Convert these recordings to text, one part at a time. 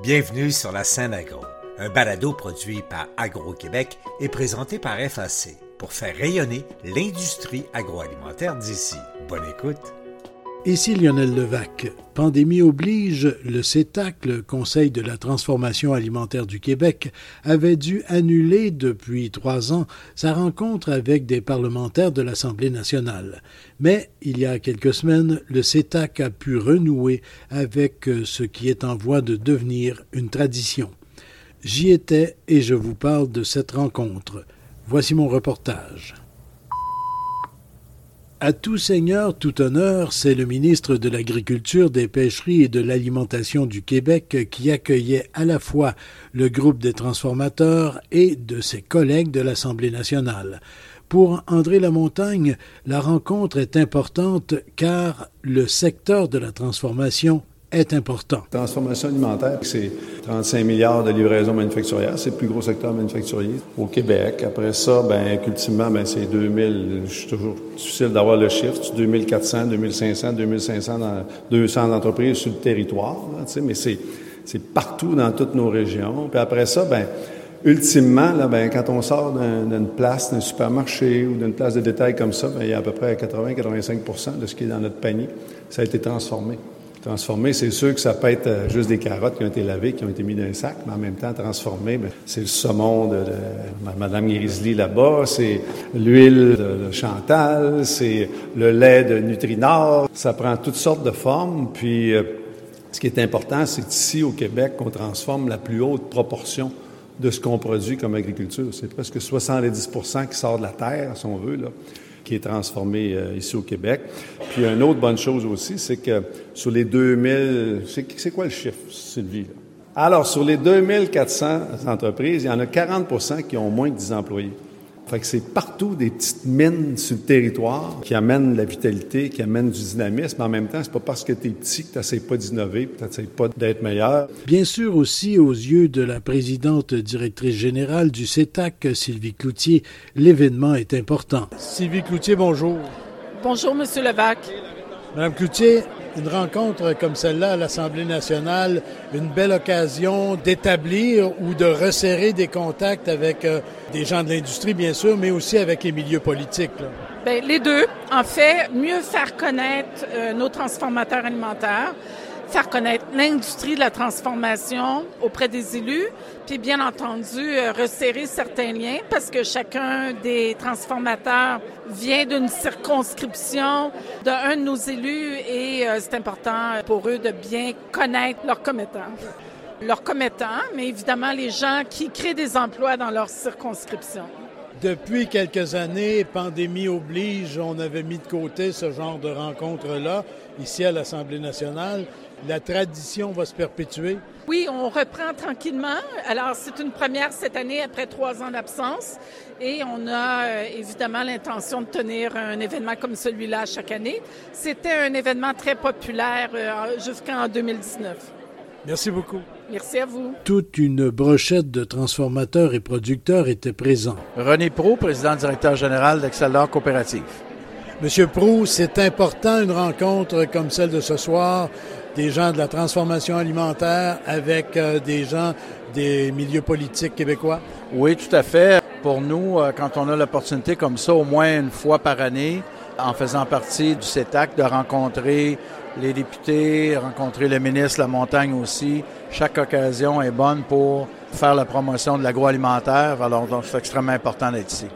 Bienvenue sur la scène agro, un balado produit par Agro-Québec et présenté par FAC pour faire rayonner l'industrie agroalimentaire d'ici. Bonne écoute. Ici Lionel Levac. Pandémie oblige, le CETAC, le Conseil de la transformation alimentaire du Québec, avait dû annuler depuis trois ans sa rencontre avec des parlementaires de l'Assemblée nationale. Mais, il y a quelques semaines, le CETAC a pu renouer avec ce qui est en voie de devenir une tradition. J'y étais et je vous parle de cette rencontre. Voici mon reportage. À tout seigneur, tout honneur, c'est le ministre de l'Agriculture, des Pêcheries et de l'Alimentation du Québec qui accueillait à la fois le groupe des transformateurs et de ses collègues de l'Assemblée nationale. Pour André Lamontagne, la rencontre est importante car le secteur de la transformation est important. Transformation alimentaire, c'est 35 milliards de livraisons manufacturières. C'est le plus gros secteur manufacturier au Québec. Après ça, ben, ultimement, ben, c'est 2000. Je suis toujours difficile d'avoir le chiffre. 2400, 2500, 2500, dans 200 entreprises sur le territoire. mais c'est, c'est partout dans toutes nos régions. Puis après ça, ben, ultimement, là, ben, quand on sort d'une place, d'un supermarché ou d'une place de détail comme ça, ben, il y a à peu près 80-85% de ce qui est dans notre panier. Ça a été transformé. Transformé, c'est sûr que ça peut être euh, juste des carottes qui ont été lavées, qui ont été mises dans un sac, mais en même temps, transformé, ben, c'est le saumon de, de Mme Grizzly là-bas, c'est l'huile de, Chantal, c'est le lait de Nutrinor. Ça prend toutes sortes de formes, puis euh, ce qui est important, c'est qu'ici, au Québec, on transforme la plus haute proportion de ce qu'on produit comme agriculture. C'est presque 70% qui sort de la terre, si on veut, là qui est transformé euh, ici au Québec. Puis une autre bonne chose aussi, c'est que sur les 2000, c'est quoi le chiffre, Sylvie? Alors, sur les 2400 entreprises, il y en a 40% qui ont moins de 10 employés. Fait que c'est partout des petites mines sur le territoire qui amènent la vitalité, qui amènent du dynamisme. En même temps, c'est pas parce que tu es petit que tu n'essayes pas d'innover, que tu n'essayes pas d'être meilleur. Bien sûr aussi, aux yeux de la présidente directrice générale du CETAC, Sylvie Cloutier, l'événement est important. Sylvie Cloutier, bonjour. Bonjour, Monsieur Levac. Madame Cloutier, une rencontre comme celle-là à l'Assemblée nationale, une belle occasion d'établir ou de resserrer des contacts avec euh, des gens de l'industrie, bien sûr, mais aussi avec les milieux politiques. Bien, les deux. En fait, mieux faire connaître euh, nos transformateurs alimentaires faire connaître l'industrie de la transformation auprès des élus, puis bien entendu euh, resserrer certains liens parce que chacun des transformateurs vient d'une circonscription d'un de nos élus et euh, c'est important pour eux de bien connaître leurs commettants. Leurs commettants, mais évidemment les gens qui créent des emplois dans leur circonscription. Depuis quelques années, pandémie oblige, on avait mis de côté ce genre de rencontres-là ici à l'Assemblée nationale. La tradition va se perpétuer? Oui, on reprend tranquillement. Alors, c'est une première cette année après trois ans d'absence et on a euh, évidemment l'intention de tenir un événement comme celui-là chaque année. C'était un événement très populaire euh, jusqu'en 2019. Merci beaucoup. Merci à vous. Toute une brochette de transformateurs et producteurs était présent. René Pro, président directeur général d'Excellor Coopérative. Monsieur Pro, c'est important une rencontre comme celle de ce soir, des gens de la transformation alimentaire avec euh, des gens des milieux politiques québécois? Oui, tout à fait. Pour nous, euh, quand on a l'opportunité comme ça, au moins une fois par année, en faisant partie du CETAC, de rencontrer les députés, rencontrer le ministre, la montagne aussi. Chaque occasion est bonne pour faire la promotion de l'agroalimentaire. Alors, c'est extrêmement important d'être ici.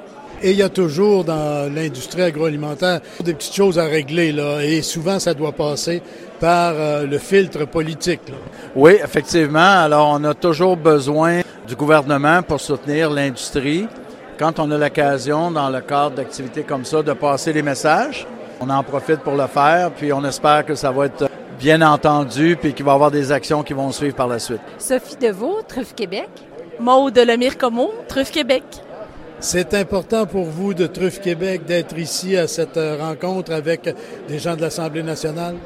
Et il y a toujours dans l'industrie agroalimentaire des petites choses à régler, là, et souvent ça doit passer par euh, le filtre politique. Oui, effectivement. Alors, on a toujours besoin du gouvernement pour soutenir l'industrie. Quand on a l'occasion, dans le cadre d'activités comme ça, de passer les messages, on en profite pour le faire, puis on espère que ça va être bien entendu, puis qu'il va y avoir des actions qui vont suivre par la suite. Sophie Deveau, Truffe Québec. Maude Lemire Como, Truffe Québec. C'est important pour vous de Truffe Québec d'être ici à cette euh, rencontre avec des gens de l'Assemblée nationale?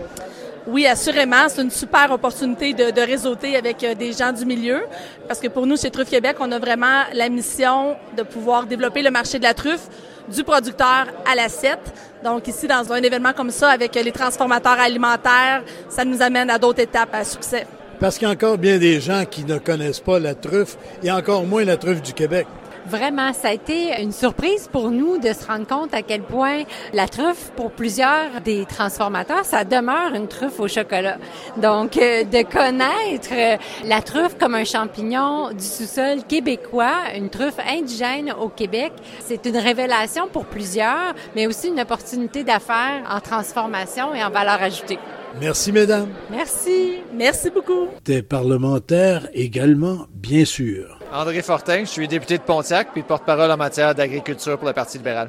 Oui, assurément. C'est une super opportunité de, de, réseauter avec euh, des gens du milieu. Parce que pour nous, chez Truffe Québec, on a vraiment la mission de pouvoir développer le marché de la truffe du producteur à l'assiette. Donc ici, dans un événement comme ça, avec les transformateurs alimentaires, ça nous amène à d'autres étapes à succès. Parce qu'il y a encore bien des gens qui ne connaissent pas la truffe et encore moins la truffe du Québec. Vraiment, ça a été une surprise pour nous de se rendre compte à quel point la truffe, pour plusieurs des transformateurs, ça demeure une truffe au chocolat. Donc, euh, de connaître euh, la truffe comme un champignon du sous-sol québécois, une truffe indigène au Québec, c'est une révélation pour plusieurs, mais aussi une opportunité d'affaires en transformation et en valeur ajoutée. Merci, mesdames. Merci. Merci beaucoup. Des parlementaires également, bien sûr. André Fortin, je suis député de Pontiac puis porte-parole en matière d'agriculture pour le Parti libéral.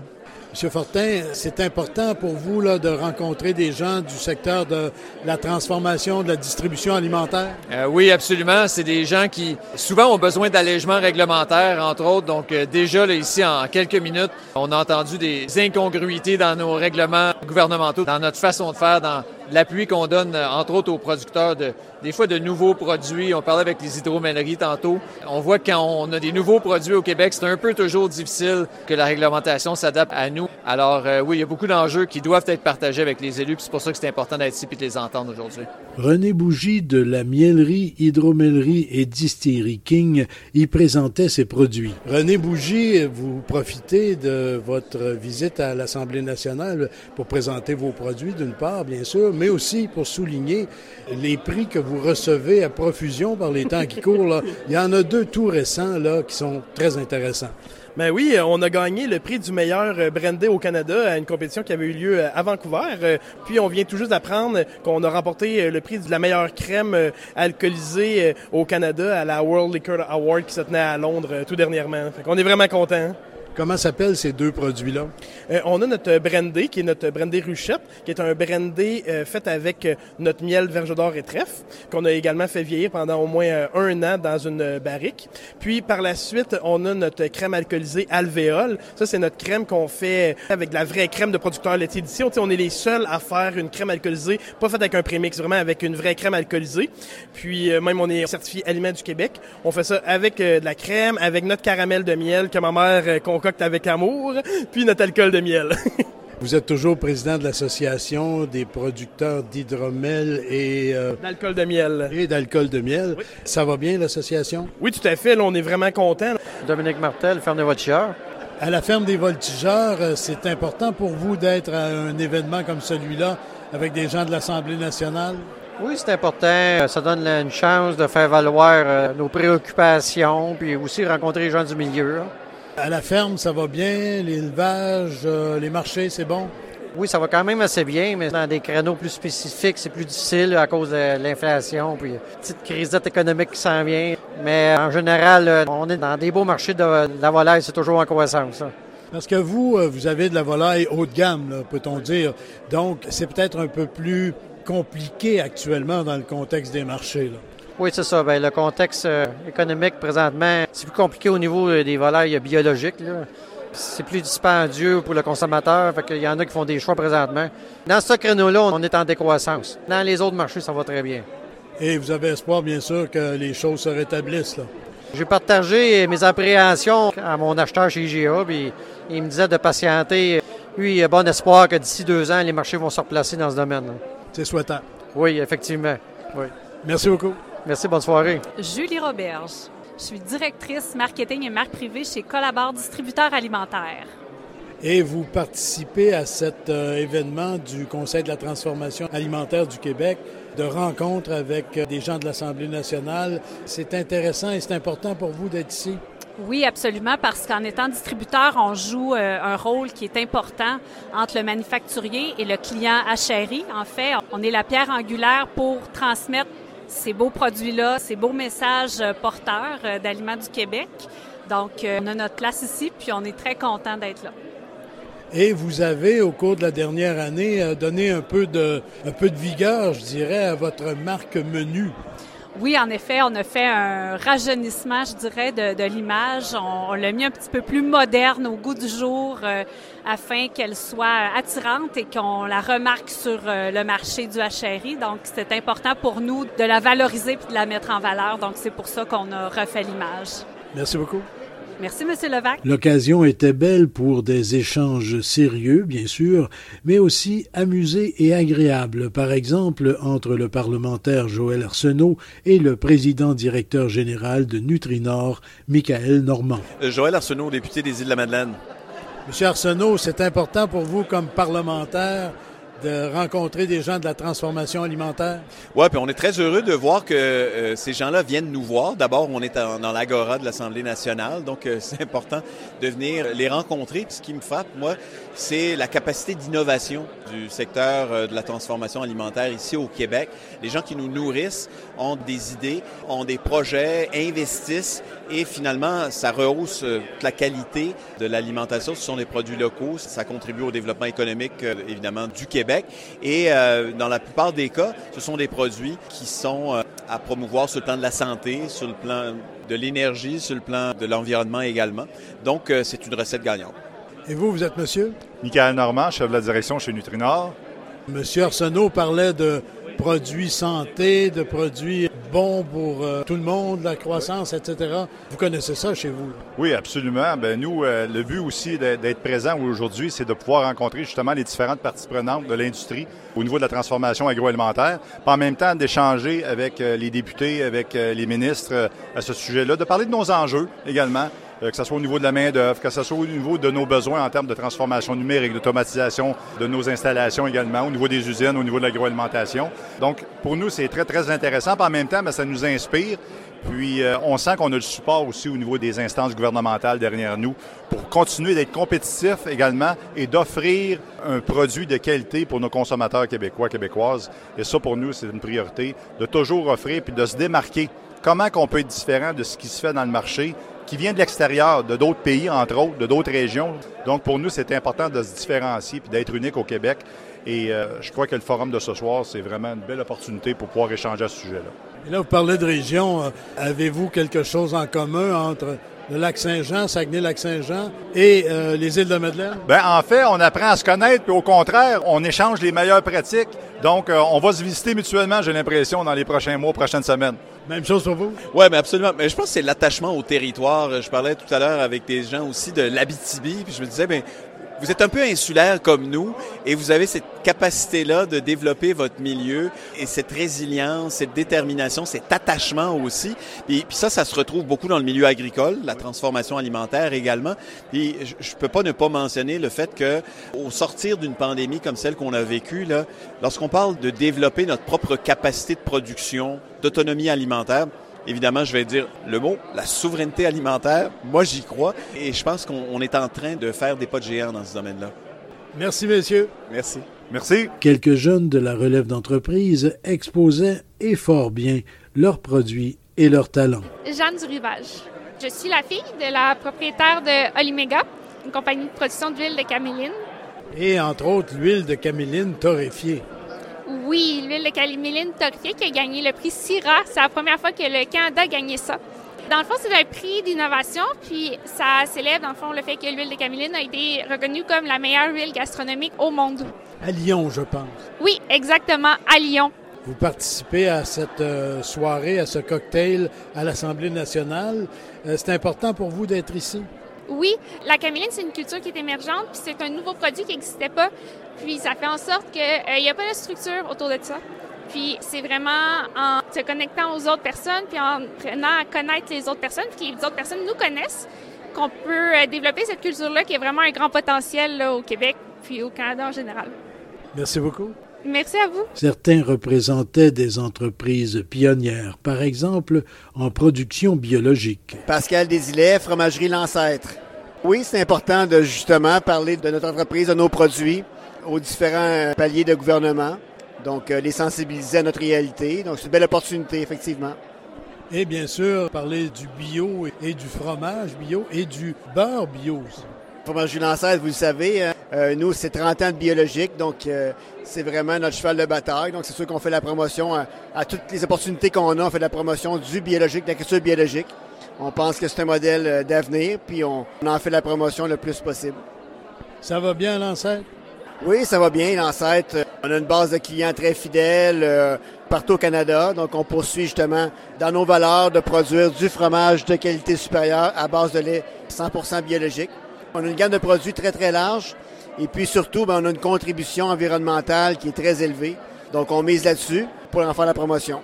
Monsieur Fortin, c'est important pour vous là, de rencontrer des gens du secteur de la transformation, de la distribution alimentaire? Euh, oui, absolument. C'est des gens qui souvent ont besoin d'allègements réglementaires, entre autres. Donc euh, déjà, là, ici, en quelques minutes, on a entendu des incongruités dans nos règlements gouvernementaux, dans notre façon de faire, dans l'appui qu'on donne, euh, entre autres, aux producteurs de, des fois de nouveaux produits. On parlait avec les hydromelleries tantôt. On voit que quand on a des nouveaux produits au Québec, c'est un peu toujours difficile que la réglementation s'adapte à nous. Alors euh, oui, il y a beaucoup d'enjeux qui doivent être partagés avec les élus, c'est pour ça que c'est important d'être ici et de les entendre aujourd'hui. René Bougie de la Mielerie, Hydromellerie et Distillerie King y présentait ses produits. René Bougie, vous profitez de votre visite à l'Assemblée nationale pour présenter vos produits d'une part, bien sûr, mais aussi pour souligner les prix que vous recevez à profusion par les temps qui courent. Il y en a deux tout récents là, qui sont très intéressants. Ben oui, on a gagné le prix du meilleur brandé au Canada à une compétition qui avait eu lieu à Vancouver. Puis on vient tout juste d'apprendre qu'on a remporté le prix de la meilleure crème alcoolisée au Canada à la World Liquor Award qui se tenait à Londres tout dernièrement. Fait qu'on est vraiment contents. Comment s'appellent ces deux produits-là? Euh, on a notre brandy, qui est notre brandy ruchette, qui est un brandy euh, fait avec euh, notre miel verge d'or et trèfle, qu'on a également fait vieillir pendant au moins euh, un an dans une barrique. Puis par la suite, on a notre crème alcoolisée alvéole. Ça, c'est notre crème qu'on fait avec la vraie crème de producteur laitier d'ici. On, est les seuls à faire une crème alcoolisée, pas faite avec un prémix, vraiment avec une vraie crème alcoolisée. Puis même on est certifié Aliment du Québec. On fait ça avec de la crème, avec notre caramel de miel que ma mère concocte avec amour, puis notre alcool de miel. Vous êtes toujours président de l'association des producteurs d'hydromel et euh, d'alcool de miel. Et d'alcool de miel. Oui. Ça va bien l'association? Oui, tout à fait. Là, on est vraiment content. Dominique Martel, ferme des voltigeurs. À la ferme des voltigeurs, c'est important pour vous d'être à un événement comme celui-là avec des gens de l'Assemblée nationale? Oui, c'est important. Ça donne une chance de faire valoir nos préoccupations, puis aussi rencontrer les gens du milieu. À la ferme, ça va bien, l'élevage, euh, les marchés, c'est bon? Oui, ça va quand même assez bien, mais dans des créneaux plus spécifiques, c'est plus difficile à cause de l'inflation, puis une petite crise économique qui s'en vient. Mais en général, on est dans des beaux marchés de, la volaille, c'est toujours en croissance. Ça. Parce que vous, vous avez de la volaille haut de gamme, peut-on dire. Donc, c'est peut-être un peu plus compliqué actuellement dans le contexte des marchés. Là. Oui, c'est ça. Bien, le contexte euh, économique présentement, c'est plus compliqué au niveau des volailles biologiques. C'est plus dispendieux pour le consommateur. Fait qu'il y en a qui font des choix présentement. Dans ce créneau-là, on est en décroissance. Dans les autres marchés, ça va très bien. Et vous avez espoir, bien sûr, que les choses se rétablissent. Là. J'ai partagé mes appréhensions à mon acheteur chez IGA, puis il me disait de patienter. Lui, il a bon espoir que d'ici deux ans, les marchés vont se replacer dans ce domaine. C'est souhaitable. Oui, effectivement. Oui. Merci beaucoup. Merci, bonne soirée. Julie Roberge. Je suis directrice marketing et marque privée chez Collabore Distributeur Alimentaire. Et vous participez à cet euh, événement du Conseil de la transformation alimentaire du Québec, de rencontres avec euh, des gens de l'Assemblée nationale. C'est intéressant et c'est important pour vous d'être ici? Oui, absolument, parce qu'en étant distributeur, on joue euh, un rôle qui est important entre le manufacturier et le client achéri. En fait, on est la pierre angulaire pour transmettre ces beaux produits-là, ces beaux messages porteurs d'Aliments du Québec. Donc, on a notre place ici, puis on est très content d'être là. Et vous avez, au cours de la dernière année, donné un peu de, un peu de vigueur, je dirais, à votre marque menu. Oui, en effet, on a fait un rajeunissement, je dirais, de, l'image. On, on l'a mis un petit peu plus moderne au goût du jour euh, afin qu'elle soit attirante et qu'on la remarque sur euh, le marché du HRI. Donc, c'est important pour nous de la valoriser puis de la mettre en valeur. Donc, c'est pour ça qu'on a refait l'image. Merci beaucoup. Merci, Monsieur Levac. L'occasion était belle pour des échanges sérieux, bien sûr, mais aussi amusés et agréables, par exemple entre le parlementaire Joël Arsenault et le président directeur général de Nutrinor, Michael Normand. Euh, Joël Arsenault, député des Îles-de-la-Madeleine. Monsieur Arsenault, c'est important pour vous comme parlementaire de rencontrer des gens de la transformation alimentaire? Oui, puis on est très heureux de voir que euh, ces gens-là viennent nous voir. D'abord, on est dans l'agora de l'Assemblée nationale, donc euh, c'est important de venir les rencontrer. Puis ce qui me frappe, moi, c'est la capacité d'innovation du secteur euh, de la transformation alimentaire ici au Québec. Les gens qui nous nourrissent ont des idées, ont des projets, investissent et finalement, ça rehausse la qualité de l'alimentation. Ce sont des produits locaux. Ça contribue au développement économique, évidemment, du Québec. Et euh, dans la plupart des cas, ce sont des produits qui sont euh, à promouvoir sur le plan de la santé, sur le plan de l'énergie, sur le plan de l'environnement également. Donc, euh, c'est une recette gagnante. Et vous, vous êtes monsieur? Michael Normand, chef de la direction chez Nutrinor. Monsieur Arsenault parlait de produits santé, de produits bons pour euh, tout le monde, la croissance, etc. Vous connaissez ça chez vous? Oui, absolument. Ben nous, euh, le but aussi d'être présent aujourd'hui, c'est de pouvoir rencontrer justement les différentes parties prenantes de l'industrie au niveau de la transformation agroalimentaire, puis en même temps d'échanger avec euh, les députés, avec les ministres à ce sujet-là, de parler de nos enjeux également. Euh, que ce soit au niveau de la main-d'œuvre, que ce soit au niveau de nos besoins en termes de transformation numérique, d'automatisation de nos installations également, au niveau des usines, au niveau de l'agroalimentation. Donc, pour nous, c'est très, très intéressant. Puis en même temps, bien, ça nous inspire. Puis, euh, on sent qu'on a le support aussi au niveau des instances gouvernementales derrière nous pour continuer d'être compétitifs également et d'offrir un produit de qualité pour nos consommateurs québécois, québécoises. Et ça, pour nous, c'est une priorité, de toujours offrir puis de se démarquer. Comment qu'on peut être différent de ce qui se fait dans le marché qui vient de l'extérieur, de d'autres pays, entre autres, de d'autres régions. Donc, pour nous, c'est important de se différencier et d'être unique au Québec. Et euh, je crois que le forum de ce soir, c'est vraiment une belle opportunité pour pouvoir échanger à ce sujet-là. Et là, vous parlez de région. Euh, avez-vous quelque chose en commun entre le lac Saint-Jean, Saguenay-Lac-Saint-Jean et euh, les îles de Madeleine? Bien, en fait, on apprend à se connaître, puis au contraire, on échange les meilleures pratiques. Donc, on va se visiter mutuellement, j'ai l'impression, dans les prochains mois, prochaines semaines. Même chose pour vous? Oui, mais absolument. Mais je pense que c'est l'attachement au territoire. Je parlais tout à l'heure avec des gens aussi de l'Abitibi, puis je me disais, ben vous êtes un peu insulaire comme nous et vous avez cette capacité-là de développer votre milieu et cette résilience, cette détermination, cet attachement aussi. Puis, puis, ça, ça se retrouve beaucoup dans le milieu agricole, la transformation alimentaire également. Puis je, je peux pas ne pas mentionner le fait que au sortir d'une pandémie comme celle qu'on a vécue là, lorsqu'on parle de développer notre propre capacité de production, d'autonomie alimentaire, évidemment, je vais dire le mot, la souveraineté alimentaire. Moi, j'y crois et je pense qu'on est en train de faire des pas de géant dans ce domaine-là. Merci, messieurs. Merci. Merci. Quelques jeunes de la relève d'entreprise exposaient, et fort bien, leurs produits et leurs talents. Jeanne du Rivage. Je suis la fille de la propriétaire de Olimega, une compagnie de production d'huile de caméline. Et entre autres, l'huile de caméline torréfiée. Oui, l'huile de caméline torréfiée qui a gagné le prix CIRA. C'est la première fois que le Canada a gagné ça. Dans le fond, c'est un prix d'innovation, puis ça célèbre, dans le fond, le fait que l'huile de caméline a été reconnue comme la meilleure huile gastronomique au monde. À Lyon, je pense. Oui, exactement, à Lyon. Vous participez à cette euh, soirée, à ce cocktail à l'Assemblée nationale. Euh, c'est important pour vous d'être ici? Oui, la caméline, c'est une culture qui est émergente, puis c'est un nouveau produit qui n'existait pas. Puis ça fait en sorte qu'il n'y euh, a pas de structure autour de ça. Puis c'est vraiment en se connectant aux autres personnes, puis en prenant à connaître les autres personnes, puis que les autres personnes nous connaissent, qu'on peut euh, développer cette culture-là qui est vraiment un grand potentiel au Québec, puis au Canada en général. Merci beaucoup. Merci à vous. Certains représentaient des entreprises pionnières, par exemple en production biologique. Pascal Desilets, Fromagerie L'Ancêtre. Oui, c'est important de justement parler de notre entreprise, de nos produits aux différents paliers de gouvernement. Donc, euh, les sensibiliser à notre réalité. Donc, c'est une belle opportunité, effectivement. Et bien sûr, parler du bio et du fromage bio et du beurre bio aussi. Fromagerie Lancette, vous le savez, hein, euh, nous, c'est 30 ans de biologique, donc euh, c'est vraiment notre cheval de bataille. Donc, c'est sûr qu'on fait la promotion à, toutes les opportunités qu'on a. On fait la promotion du biologique, de la culture biologique. On pense que c'est un modèle d'avenir, puis on, en fait la promotion le plus possible. Ça va bien, Lancette? Oui, ça va bien, l'ancêtre. On a une base de clients très fidèles. Euh, partout au Canada. Donc, on poursuit justement dans nos valeurs de produire du fromage de qualité supérieure à base de lait 100% biologique. On a une gamme de produits très, très large. Et puis surtout, ben, on a une contribution environnementale qui est très élevée. Donc, on mise là-dessus pour en faire la promotion.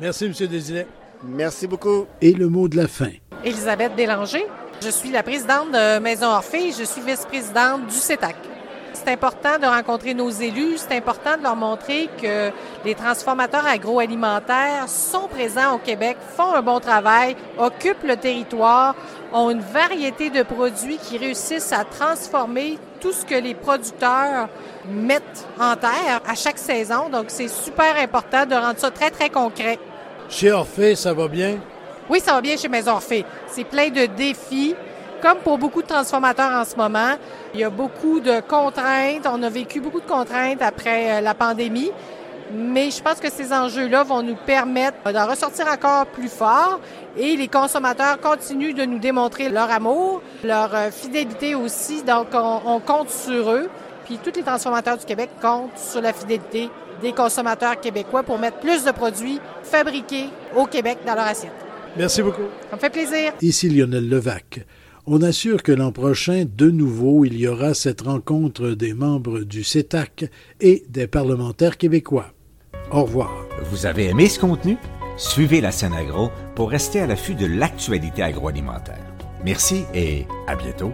Merci, M. Désilet. Merci beaucoup. Et le mot de la fin. Elisabeth Bélanger. Je suis la présidente de Maison Orphée je suis vice-présidente du CETAC. C'est important de rencontrer nos élus, c'est important de leur montrer que les transformateurs agroalimentaires sont présents au Québec, font un bon travail, occupent le territoire, ont une variété de produits qui réussissent à transformer tout ce que les producteurs mettent en terre à chaque saison. Donc, c'est super important de rendre ça très, très concret. Chez Orphée, ça va bien? Oui, ça va bien chez Maison Orphée. C'est plein de défis. Comme pour beaucoup de transformateurs en ce moment, il y a beaucoup de contraintes. On a vécu beaucoup de contraintes après euh, la pandémie. Mais je pense que ces enjeux-là vont nous permettre d'en ressortir encore plus fort et les consommateurs continuent de nous démontrer leur amour, leur euh, fidélité aussi. Donc, on, on compte sur eux. Puis tous les transformateurs du Québec comptent sur la fidélité des consommateurs québécois pour mettre plus de produits fabriqués au Québec dans leur assiette. Merci beaucoup. Ça me fait plaisir. Ici Lionel Levac. On assure que l'an prochain, de nouveau, il y aura cette rencontre des membres du CETAC et des parlementaires québécois. Au revoir. Vous avez aimé ce contenu? Suivez la scène agro pour rester à l'affût de l'actualité agroalimentaire. Merci et à bientôt.